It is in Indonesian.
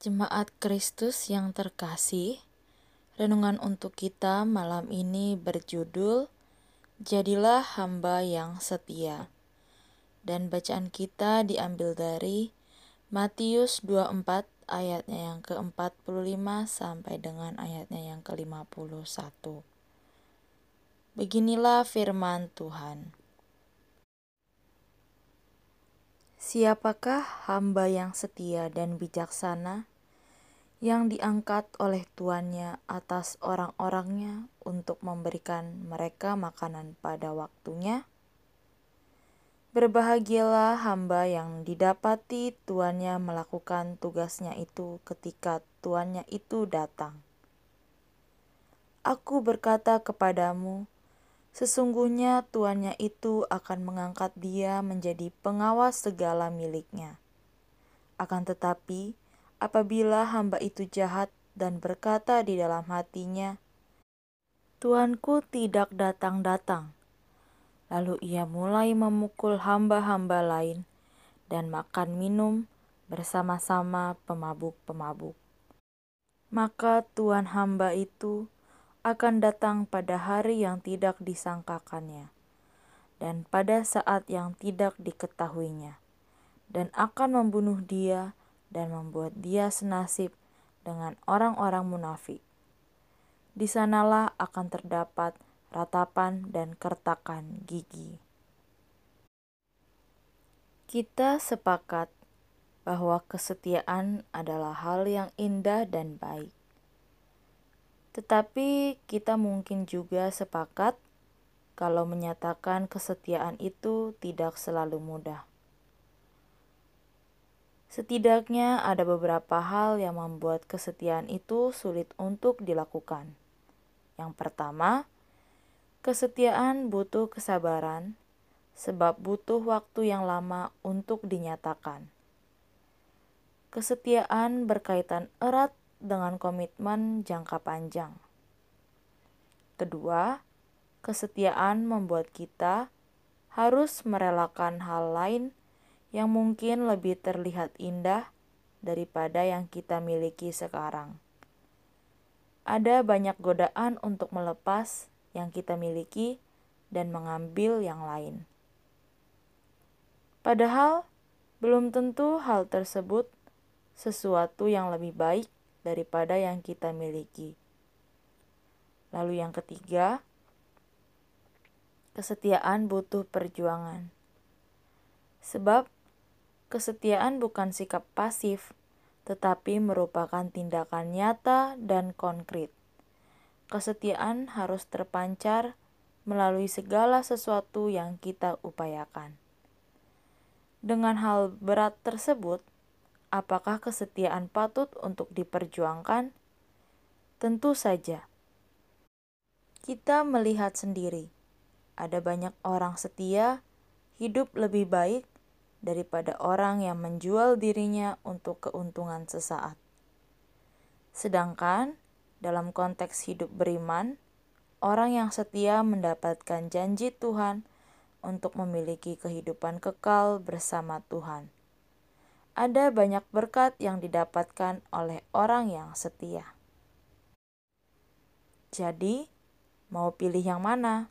Jemaat Kristus yang terkasih, renungan untuk kita malam ini berjudul Jadilah hamba yang setia. Dan bacaan kita diambil dari Matius 24 ayatnya yang ke-45 sampai dengan ayatnya yang ke-51. Beginilah firman Tuhan. Siapakah hamba yang setia dan bijaksana yang diangkat oleh tuannya atas orang-orangnya untuk memberikan mereka makanan pada waktunya? Berbahagialah hamba yang didapati tuannya melakukan tugasnya itu ketika tuannya itu datang. Aku berkata kepadamu, Sesungguhnya tuannya itu akan mengangkat dia menjadi pengawas segala miliknya. Akan tetapi, apabila hamba itu jahat dan berkata di dalam hatinya, "Tuanku tidak datang-datang," lalu ia mulai memukul hamba-hamba lain dan makan minum bersama-sama pemabuk-pemabuk. Maka tuan hamba itu akan datang pada hari yang tidak disangkakannya, dan pada saat yang tidak diketahuinya, dan akan membunuh dia dan membuat dia senasib dengan orang-orang munafik. Di sanalah akan terdapat ratapan dan kertakan gigi. Kita sepakat bahwa kesetiaan adalah hal yang indah dan baik tetapi kita mungkin juga sepakat kalau menyatakan kesetiaan itu tidak selalu mudah. Setidaknya ada beberapa hal yang membuat kesetiaan itu sulit untuk dilakukan. Yang pertama, kesetiaan butuh kesabaran, sebab butuh waktu yang lama untuk dinyatakan. Kesetiaan berkaitan erat dengan komitmen jangka panjang. Kedua, kesetiaan membuat kita harus merelakan hal lain yang mungkin lebih terlihat indah daripada yang kita miliki sekarang. Ada banyak godaan untuk melepas yang kita miliki dan mengambil yang lain. Padahal, belum tentu hal tersebut sesuatu yang lebih baik daripada yang kita miliki. Lalu, yang ketiga, kesetiaan butuh perjuangan, sebab kesetiaan bukan sikap pasif, tetapi merupakan tindakan nyata dan konkret. Kesetiaan harus terpancar melalui segala sesuatu yang kita upayakan. Dengan hal berat tersebut, Apakah kesetiaan patut untuk diperjuangkan? Tentu saja. Kita melihat sendiri, ada banyak orang setia hidup lebih baik daripada orang yang menjual dirinya untuk keuntungan sesaat. Sedangkan dalam konteks hidup beriman, orang yang setia mendapatkan janji Tuhan untuk memiliki kehidupan kekal bersama Tuhan ada banyak berkat yang didapatkan oleh orang yang setia. Jadi, mau pilih yang mana?